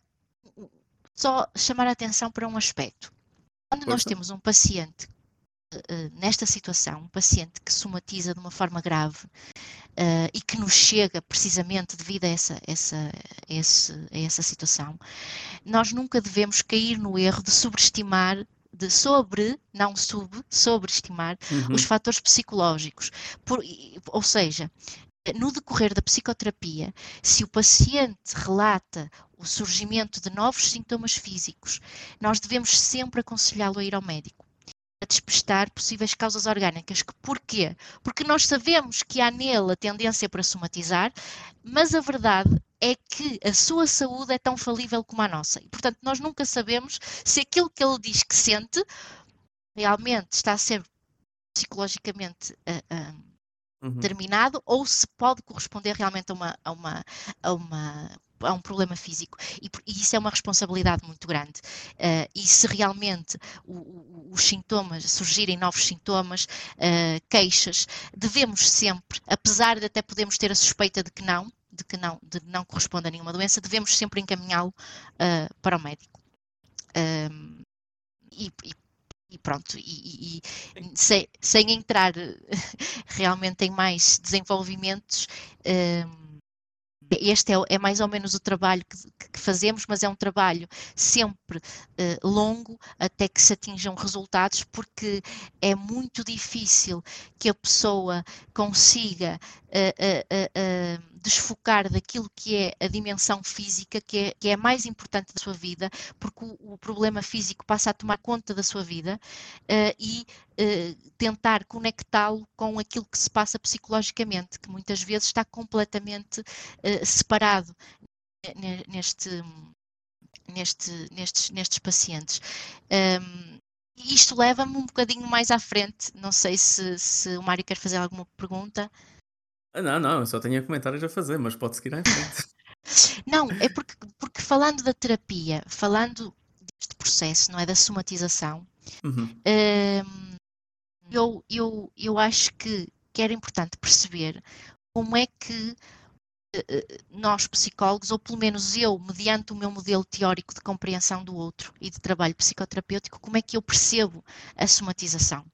só chamar a atenção para um aspecto. Quando nós temos um paciente uh, nesta situação, um paciente que somatiza de uma forma grave uh, e que nos chega precisamente devido a essa, essa, a essa, a essa situação, nós nunca devemos cair no erro de sobreestimar de sobre, não sub, sobreestimar uhum. os fatores psicológicos. Por, ou seja, no decorrer da psicoterapia, se o paciente relata o surgimento de novos sintomas físicos, nós devemos sempre aconselhá-lo a ir ao médico a despistar possíveis causas orgânicas. Porquê? Porque nós sabemos que há nele a tendência para somatizar, mas a verdade é que a sua saúde é tão falível como a nossa. E, portanto, nós nunca sabemos se aquilo que ele diz que sente realmente está a ser psicologicamente uh, uh, uhum. determinado ou se pode corresponder realmente a uma, a uma, a uma a um problema físico e, e, isso é uma responsabilidade muito grande. Uh, e se realmente o, o, os sintomas surgirem novos sintomas uh, queixas devemos sempre apesar de até podermos ter a suspeita de que não de que não de não corresponde a nenhuma doença devemos sempre encaminhá-lo uh, para o médico. E, e e pronto, e, e sem, sem, entrar realmente em mais desenvolvimentos, um, este é, é, mais ou menos o trabalho que, que fazemos, mas é um trabalho sempre uh, longo até que se atinjam resultados, porque é muito difícil que a pessoa consiga uh, uh, desfocar daquilo que é a dimensão física, que é, que é a mais importante da sua vida, porque o, o problema físico passa a tomar conta da sua vida uh, e uh, tentar conectá-lo com aquilo que se passa psicologicamente, que muitas vezes está completamente uh, separado neste, neste, nestes, nestes pacientes. Um, isto leva-me um bocadinho mais à frente. Não sei se, se o Mário quer fazer alguma pergunta. Ah, não, não, eu só tenho comentários a fazer, mas pode seguir em frente. não, é porque, porque falando da terapia, falando deste processo, não é? Da somatização, uhum. hum, eu, eu, eu acho que, que era importante perceber como é que eh, eh, nós psicólogos, ou pelo menos eu, mediante o meu modelo teórico de compreensão do outro e de trabalho psicoterapêutico, como é que eu percebo a somatização.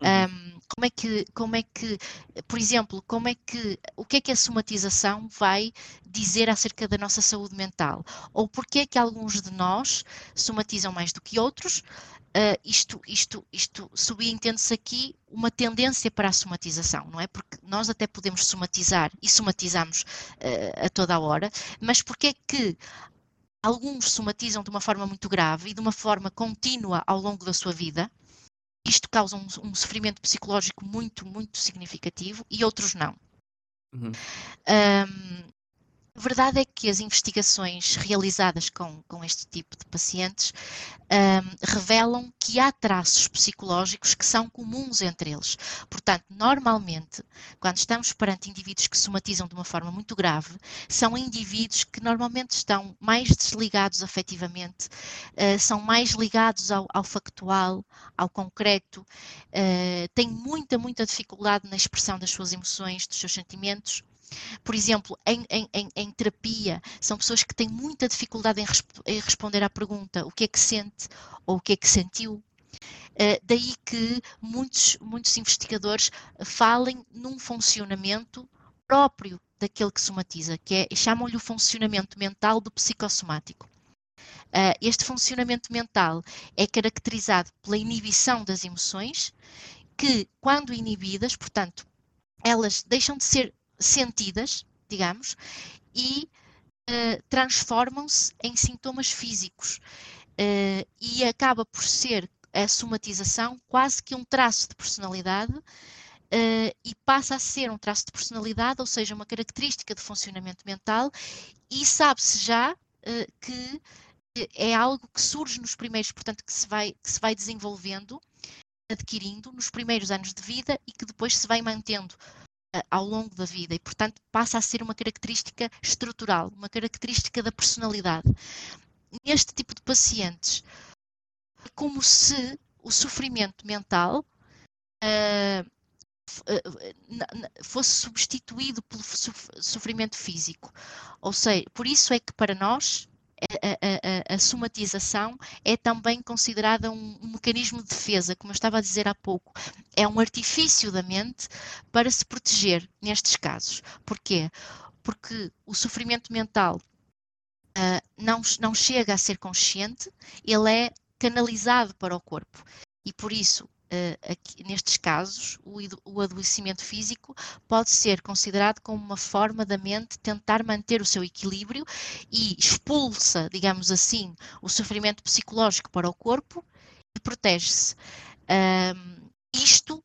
Uhum. Um, como é que, como é que, por exemplo, como é que, o que é que a somatização vai dizer acerca da nossa saúde mental? Ou porque é que alguns de nós somatizam mais do que outros? Uh, isto, isto, isto subentende-se aqui uma tendência para a somatização, não é? Porque nós até podemos somatizar e somatizamos uh, a toda a hora, mas porque é que alguns somatizam de uma forma muito grave e de uma forma contínua ao longo da sua vida, isto causa um, um, sofrimento psicológico muito, muito significativo e outros não. Uhum. Um, a verdade é que as investigações realizadas com, com este tipo de pacientes um, revelam que há traços psicológicos que são comuns entre eles. Portanto, normalmente, quando estamos perante indivíduos que somatizam de uma forma muito grave, são indivíduos que normalmente estão mais desligados afetivamente, uh, são mais ligados ao, ao factual, ao concreto, uh, têm muita, muita dificuldade na expressão das suas emoções, dos seus sentimentos por exemplo, em, em, em, terapia, são pessoas que têm muita dificuldade em, resp em, responder à pergunta o que é que sente ou o que é que sentiu. Uh, daí que muitos, muitos investigadores falem num funcionamento próprio daquele que somatiza, que é, chamam-lhe o funcionamento mental do psicossomático. Uh, este funcionamento mental é caracterizado pela inibição das emoções, que, quando inibidas, portanto, elas deixam de ser sentidas, digamos, e uh, transformam-se em sintomas físicos. Uh, e acaba por ser a somatização quase que um traço de personalidade Uh, e passa a ser um traço de personalidade, ou seja, uma característica de funcionamento mental, e sabe-se já uh, que é algo que surge nos primeiros, portanto, que se vai, que se vai desenvolvendo, adquirindo nos primeiros anos de vida e que depois se vai mantendo ao longo da vida e, portanto, passa a ser uma característica estrutural, uma característica da personalidade. Neste tipo de pacientes, é como se o sofrimento mental uh, fosse substituído pelo sofrimento físico. Ou seja, por isso é que para nós a, a, a, somatização é também considerada um, um, mecanismo de defesa, como eu estava a dizer há pouco. É um artifício da mente para se proteger nestes casos. Porquê? Porque o sofrimento mental uh, não, não chega a ser consciente, ele é canalizado para o corpo. E por isso aqui, nestes casos, o, o, adoecimento físico pode ser considerado como uma forma da mente tentar manter o seu equilíbrio e expulsa, digamos assim, o sofrimento psicológico para o corpo e protege-se. Uh, isto,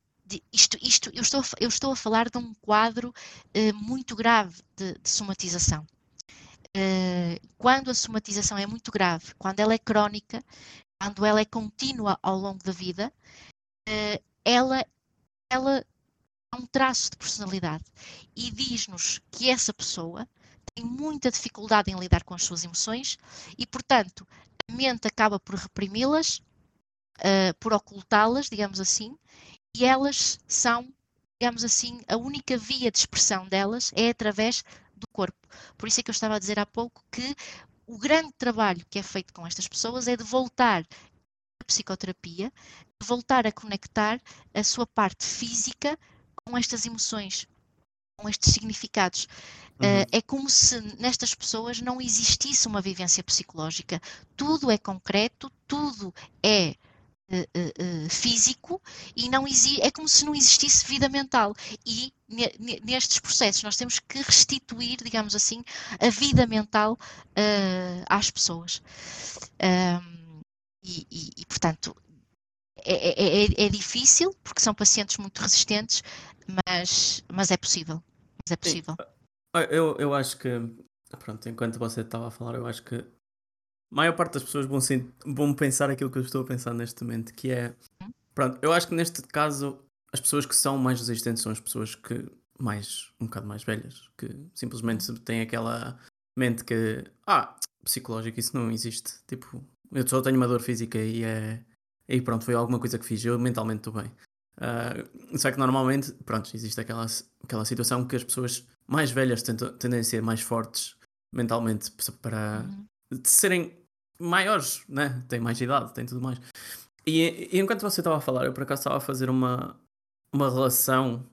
isto, isto eu, estou, eu estou a falar de um quadro uh, muito grave de, de somatização. Uh, quando a somatização é muito grave, quando ela é crónica, quando ela é contínua ao longo da vida, uh, ela, ela é um traço de personalidade e diz-nos que essa pessoa tem muita dificuldade em lidar com as suas emoções e, portanto, a mente acaba por reprimi-las, uh, por ocultá-las, digamos assim, e elas são, digamos assim, a única via de expressão delas é através do corpo. Por isso é que eu estava a dizer há pouco que o grande trabalho que é feito com estas pessoas é de voltar psicoterapia, voltar a conectar a sua parte física com estas emoções, com estes significados. Uhum. Uh, é como se nestas pessoas não existisse uma vivência psicológica. Tudo é concreto, tudo é uh, uh, físico e não é como se não existisse vida mental. E nestes processos nós temos que restituir, digamos assim, a vida mental às pessoas. E, e, e, portanto, é, é, é, é, difícil, porque são pacientes muito resistentes, mas, mas é possível. Mas é possível. Eu, eu acho que, pronto, enquanto você estava a falar, eu acho que a maior parte das pessoas vão, vão pensar aquilo que eu estou a pensar neste momento, que é. Pronto, eu acho que neste caso as pessoas que são mais resistentes são as pessoas que mais um bocado mais velhas, que simplesmente têm aquela mente que ah, psicológico, isso não existe. Tipo, eu só tenho uma dor física e é. E pronto, foi alguma coisa que fiz, eu mentalmente estou bem. Uh, só que normalmente, pronto, existe aquela, aquela situação que as pessoas mais velhas tentam, tendem a ser mais fortes mentalmente para uhum. serem maiores, né? Têm mais idade, têm tudo mais. E, e enquanto você estava a falar, eu por acaso estava a fazer uma, uma relação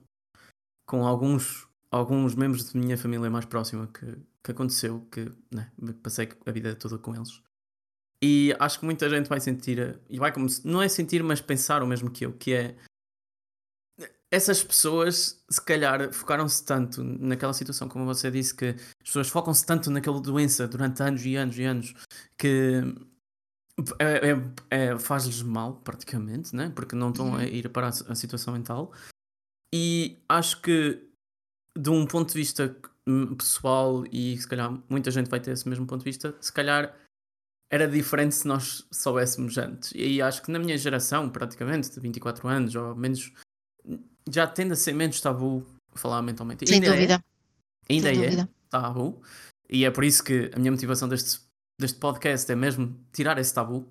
com alguns, alguns membros da minha família mais próxima que, que aconteceu, que né, passei a vida toda com eles. E acho que muita gente vai sentir, e vai como não é sentir, mas pensar o mesmo que eu, que é essas pessoas, se calhar, focaram-se tanto naquela situação, como você disse, que as pessoas focam-se tanto naquela doença durante anos e anos e anos, que é, é, é, faz-lhes mal, praticamente, né? porque não estão a uhum. ir para a, a, situação mental. E acho que, de um ponto de vista hum, pessoal, e se calhar muita gente vai ter esse mesmo ponto de vista, se calhar era diferente se nós soubéssemos antes. E aí acho que na minha geração, praticamente, de 24 anos, ou menos já tende a ser menos tabu falar mentalmente. Sem ainda é. dúvida. É, ainda Sem é dúvida. tabu. E é por isso que a minha motivação deste, deste podcast é mesmo tirar esse tabu.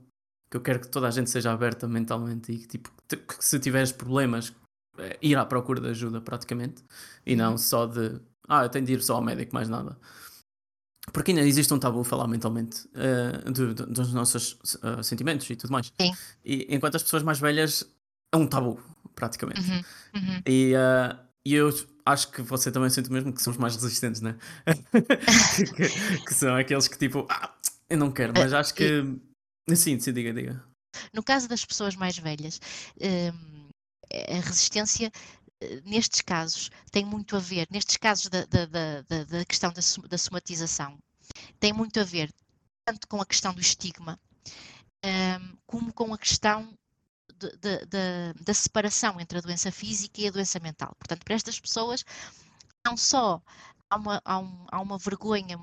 Que eu quero que toda a gente seja aberta mentalmente e que, tipo, que se tiveres problemas, é, ir à procura de ajuda praticamente. E não uhum. só de, ah, eu tenho de ir só ao médico, mais nada. Porque ainda existe um tabu falar mentalmente uh, de, de, dos nossos uh, sentimentos e tudo mais. Sim. E enquanto as pessoas mais velhas é um tabu praticamente. Uhum, uhum. E, uh, e eu acho que você também sente o mesmo que são os mais resistentes, né? que, que, são aqueles que tipo, ah, Eu não quero, mas acho que. Sim, sim, diga, diga. No caso das pessoas mais velhas, hum, a resistência nestes casos tem muito a ver, nestes casos da, da, da, da questão da, da somatização, tem muito a ver tanto com a questão do estigma, um, como com a questão de, de, de, da separação entre a doença física e a doença mental. Portanto, para estas pessoas, não só há uma, há um, há uma vergonha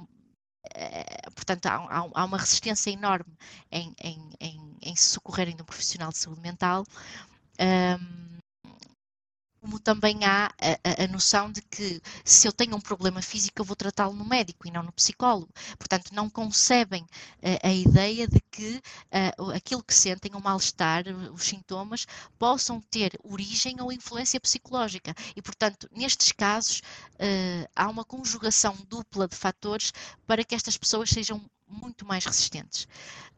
eh, portanto, há, há, uma resistência enorme em, em, em, em, se socorrerem de um profissional de saúde mental. Um, como também há a, a, noção de que se eu tenho um problema físico, eu vou tratá-lo no médico e não no psicólogo. Portanto, não concebem a, a ideia de que uh, aquilo que sentem, o mal-estar, os sintomas, possam ter origem ou influência psicológica. E, portanto, nestes casos, uh, há uma conjugação dupla de fatores para que estas pessoas sejam muito mais resistentes.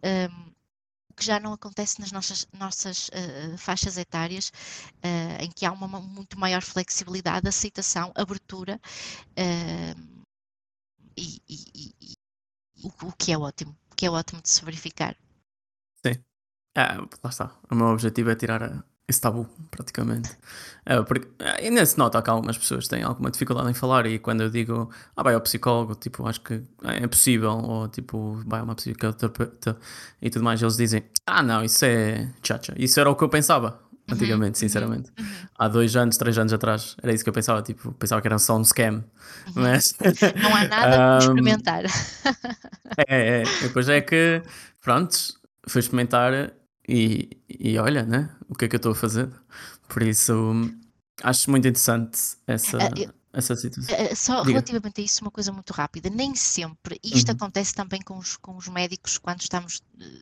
Um, que já não acontece nas nossas, nossas uh, faixas etárias, uh, em que há uma muito maior flexibilidade, aceitação, abertura, uh, e, e, e o, o, que é ótimo, o que é ótimo de se verificar. Sim, ah, lá está. O meu objetivo é tirar a, esse tabu, praticamente. Uh, porque ainda se nota que algumas pessoas têm alguma dificuldade em falar e quando eu digo, ah, vai ao psicólogo, tipo, acho que é possível, ou tipo, vai a uma psicoterapeuta e tudo mais, eles dizem, ah, não, isso é chacha. Isso era o que eu pensava, uhum, antigamente, uhum, sinceramente. Uhum. Há dois anos, três anos atrás, era isso que eu pensava, tipo, pensava que era só um scam, uhum. mas... Não há nada um, experimentar. é, é, depois é que, pronto, fui experimentar e, e olha, né? O que é que eu estou a fazer? Por isso, acho muito interessante essa, essa situação. Uh, só Diga. relativamente a isso, uma coisa muito rápida. Nem sempre, isto uhum. acontece também com os, com os médicos quando estamos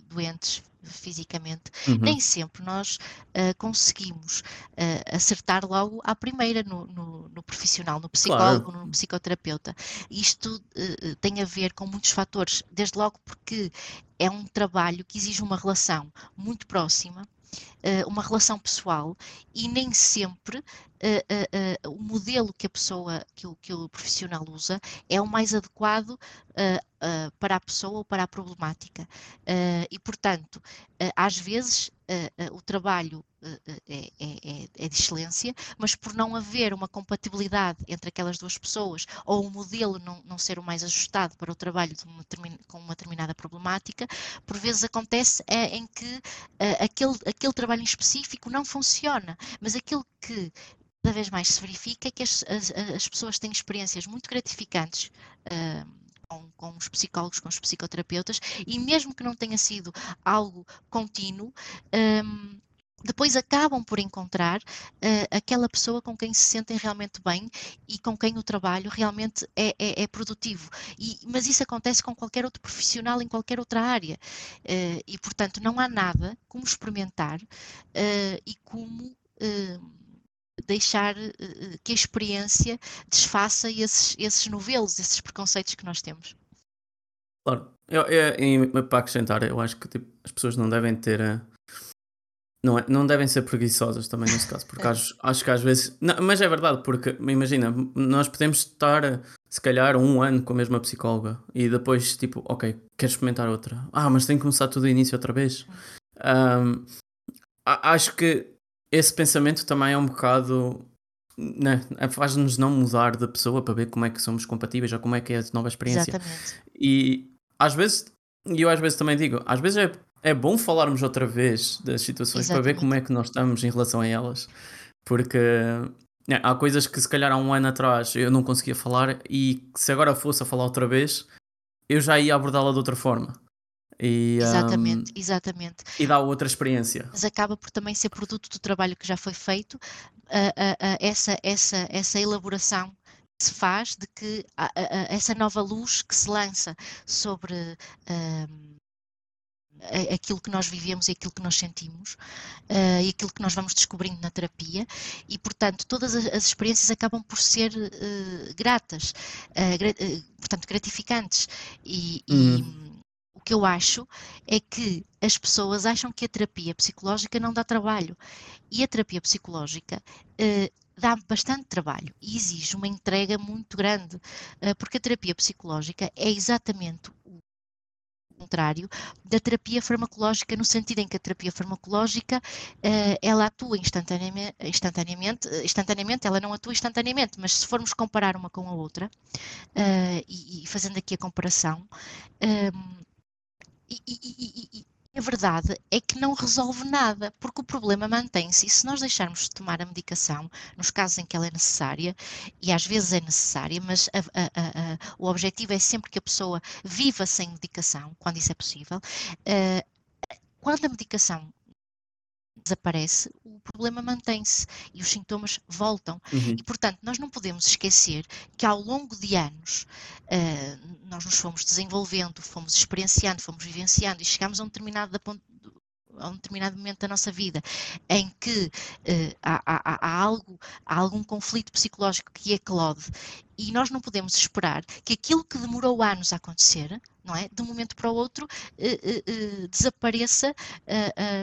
doentes fisicamente, uhum. nem sempre nós uh, conseguimos uh, acertar logo à primeira no, no, no profissional, no psicólogo, claro. no psicoterapeuta. Isto uh, tem a ver com muitos fatores, desde logo porque é um trabalho que exige uma relação muito próxima, uma relação pessoal e nem sempre uh, uh, o modelo que a pessoa, que o, que o profissional usa é o mais adequado para a pessoa ou para a problemática. e, portanto, às vezes o trabalho é, é, é, de excelência, mas por não haver uma compatibilidade entre aquelas duas pessoas ou o modelo não, não ser o mais ajustado para o trabalho uma, com uma determinada problemática, por vezes acontece é, em que aquele, aquele trabalho em específico não funciona, mas aquilo que cada vez mais se verifica que as, as, as pessoas têm experiências muito gratificantes. Uh, com, com, os psicólogos, com os psicoterapeutas, e mesmo que não tenha sido algo contínuo, um, depois acabam por encontrar uh, aquela pessoa com quem se sentem realmente bem e com quem o trabalho realmente é, é, é produtivo. E, mas isso acontece com qualquer outro profissional em qualquer outra área. Uh, e, portanto, não há nada como experimentar uh, e como deixar uh, que a experiência desfaça esses, esses novelos, esses preconceitos que nós temos. Claro, eu, eu, para acrescentar, eu acho que tipo, as pessoas não devem ter. Uh, não, é, não devem ser preguiçosas também nesse caso, porque acho, acho que às vezes. Não, mas é verdade, porque imagina, nós podemos estar se calhar um ano com a mesma psicóloga e depois, tipo, ok, quero experimentar outra. Ah, mas tem que começar tudo do início outra vez. Um, acho que esse pensamento também é um bocado. Né, faz-nos não mudar da pessoa para ver como é que somos compatíveis ou como é que é a nova experiência. Exatamente. E às vezes, e eu às vezes também digo, às vezes é, é bom falarmos outra vez das situações Exatamente. para ver como é que nós estamos em relação a elas. Porque né, há coisas que se calhar há um ano atrás eu não conseguia falar e se agora fosse a falar outra vez, eu já ia abordá-la de outra forma. E, exatamente, um, exatamente. E dá outra experiência. Mas acaba por também ser produto do trabalho que já foi feito, uh, uh, essa, essa, essa elaboração que se faz de que essa nova luz que se lança sobre aquilo que nós vivemos e aquilo que nós sentimos uh, e aquilo que nós vamos descobrindo na terapia e portanto todas as, as experiências acabam por ser uh, gratas uh, gra portanto gratificantes e, e uhum que eu acho é que as pessoas acham que a terapia psicológica não dá trabalho. E a terapia psicológica uh, dá bastante trabalho e exige uma entrega muito grande, uh, porque a terapia psicológica é exatamente o, contrário da terapia farmacológica, no sentido em que a terapia farmacológica uh, ela atua instantaneamente, instantaneamente, instantaneamente, ela não atua instantaneamente, mas se formos comparar uma com a outra, e, e, fazendo aqui a comparação, um, e, e, a verdade é que não resolve nada, porque o problema mantém-se. E se nós deixarmos de tomar a medicação, nos casos em que ela é necessária, e às vezes é necessária, mas a, a, a, o objetivo é sempre que a pessoa viva sem medicação, quando isso é possível, uh, quando a medicação desaparece, o problema mantém-se e os sintomas voltam. Uhum. E, portanto, nós não podemos esquecer que ao longo de anos uh, nós nos fomos desenvolvendo, fomos experienciando, fomos vivenciando e chegamos a um determinado ponto, a um determinado momento da nossa vida em que uh, há, há, há, algo, há algum conflito psicológico que eclode e nós não podemos esperar que aquilo que demorou anos a acontecer, não é, de um momento para o outro, uh, uh, desapareça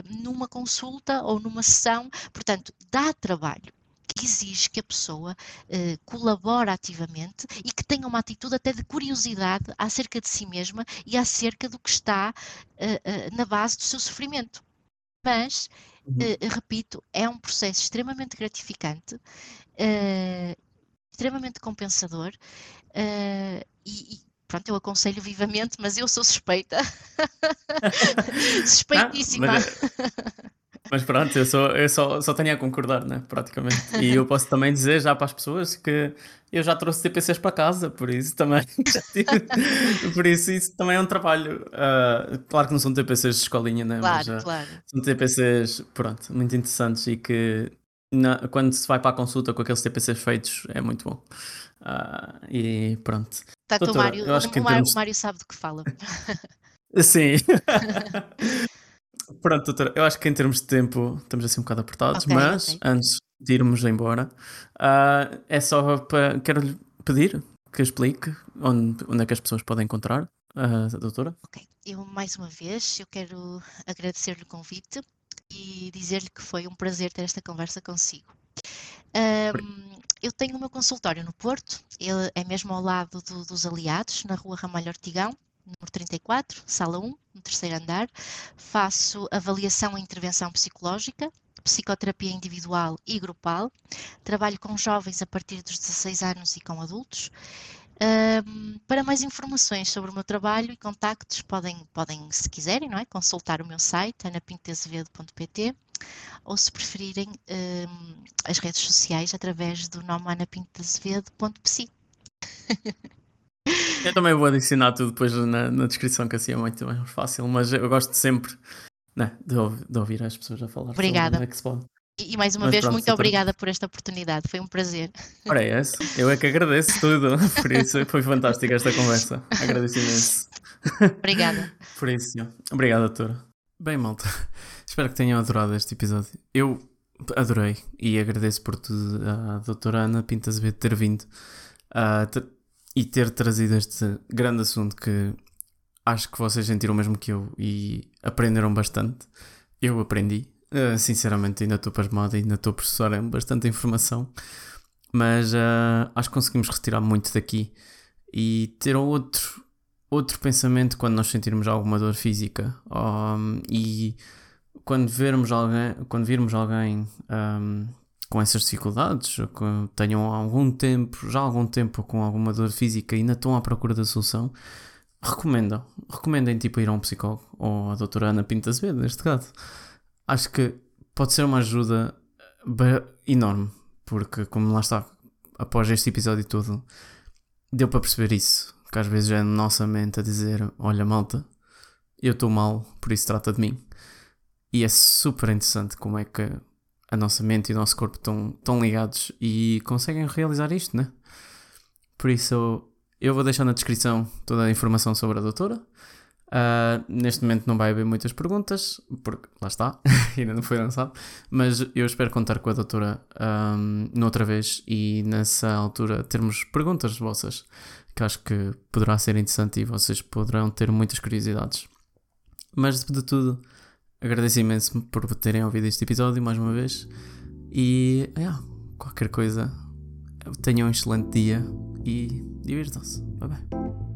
numa consulta ou numa sessão. Portanto, dá trabalho que exige que a pessoa eh, colabore ativamente e que tenha uma atitude até de curiosidade acerca de si mesma e acerca do que está eh, eh, na base do seu sofrimento. Mas, uhum. repito, é um processo extremamente gratificante, extremamente compensador e, e pronto, eu aconselho vivamente, mas eu sou suspeita. Suspeitíssima. Ah, mas pronto, eu, sou, eu só, só tenho a concordar, né? Praticamente. E eu posso também dizer já para as pessoas que eu já trouxe TPCs para casa, por isso também. por isso, isso também é um trabalho. Uh, claro que não são TPCs de escolinha, né? Claro, Mas, claro. São TPCs, pronto, muito interessantes e que na, quando se vai para a consulta com aqueles TPCs feitos é muito bom. Uh, e pronto. Tá, Doutora, o Mário, eu acho que o, Mário, termos... o Mário sabe do que fala. Sim. Pronto, doutora, eu acho que em termos de tempo estamos assim um bocado apertados, okay, mas okay. antes de irmos embora, uh, é só para. Quero lhe pedir que explique onde, onde é que as pessoas podem encontrar a doutora. Ok, eu mais uma vez eu quero agradecer-lhe o convite e dizer-lhe que foi um prazer ter esta conversa consigo. Um, eu tenho o meu consultório no Porto, ele é mesmo ao lado do, dos aliados, na rua Ramalho Ortigão número 34, sala 1, no terceiro andar. Faço avaliação e intervenção psicológica, psicoterapia individual e grupal. Trabalho com jovens a partir dos 16 anos e com adultos. Um, para mais informações sobre o meu trabalho e contactos, podem, podem, se quiserem, não é? consultar o meu site, anapintazevedo.pt ou se preferirem um, as redes sociais através do nome anapintazevedo.psi. Eu também vou adicionar tudo depois na, na descrição, que assim é muito mais fácil, mas eu gosto sempre né, de, ouvir, de, ouvir as pessoas a falar. Obrigada. E, e mais uma mas vez, pronto, muito obrigada por esta oportunidade, foi um prazer. Ora, é esse. Eu é que agradeço tudo, por isso foi fantástica esta conversa. Agradeço imenso. Obrigada. por isso, obrigado, doutora. Bem, malta, espero que tenham adorado este episódio. Eu adorei e agradeço por tudo a doutora Ana Pintas B ter vindo. Uh, e ter trazido este grande assunto que acho que vocês sentiram mesmo que eu e aprenderam bastante. Eu aprendi, uh, sinceramente, ainda estou pasmado, ainda estou a processar bastante informação, mas uh, acho que conseguimos retirar muito daqui e ter outro, outro pensamento quando nós sentirmos alguma dor física um, e quando vermos alguém, quando virmos alguém um, com essas dificuldades, que tenham algum tempo, já algum tempo com alguma dor física e ainda estão à procura da solução, recomendam. Recomendem tipo ir a um psicólogo ou a doutora Ana Pinto Azevedo, neste caso. Acho que pode ser uma ajuda enorme, porque como lá está, após este episódio todo, deu para perceber isso, que às vezes é a nossa mente a dizer, olha malta, eu estou mal, por isso trata de mim. E é super interessante como é que a nossa mente e o nosso corpo estão, estão ligados e conseguem realizar isto, né? Por isso, eu vou deixar na descrição toda a informação sobre a doutora. Uh, neste momento não vai haver muitas perguntas, porque lá está, ainda não foi lançado, mas eu espero contar com a doutora um, noutra vez e nessa altura termos perguntas vossas, que acho que poderá ser interessante e vocês poderão ter muitas curiosidades. Mas de tudo, Agradeço imenso por terem ouvido este episódio mais uma vez. E yeah, qualquer coisa, tenham um excelente dia e divirtam-se. Bye bye.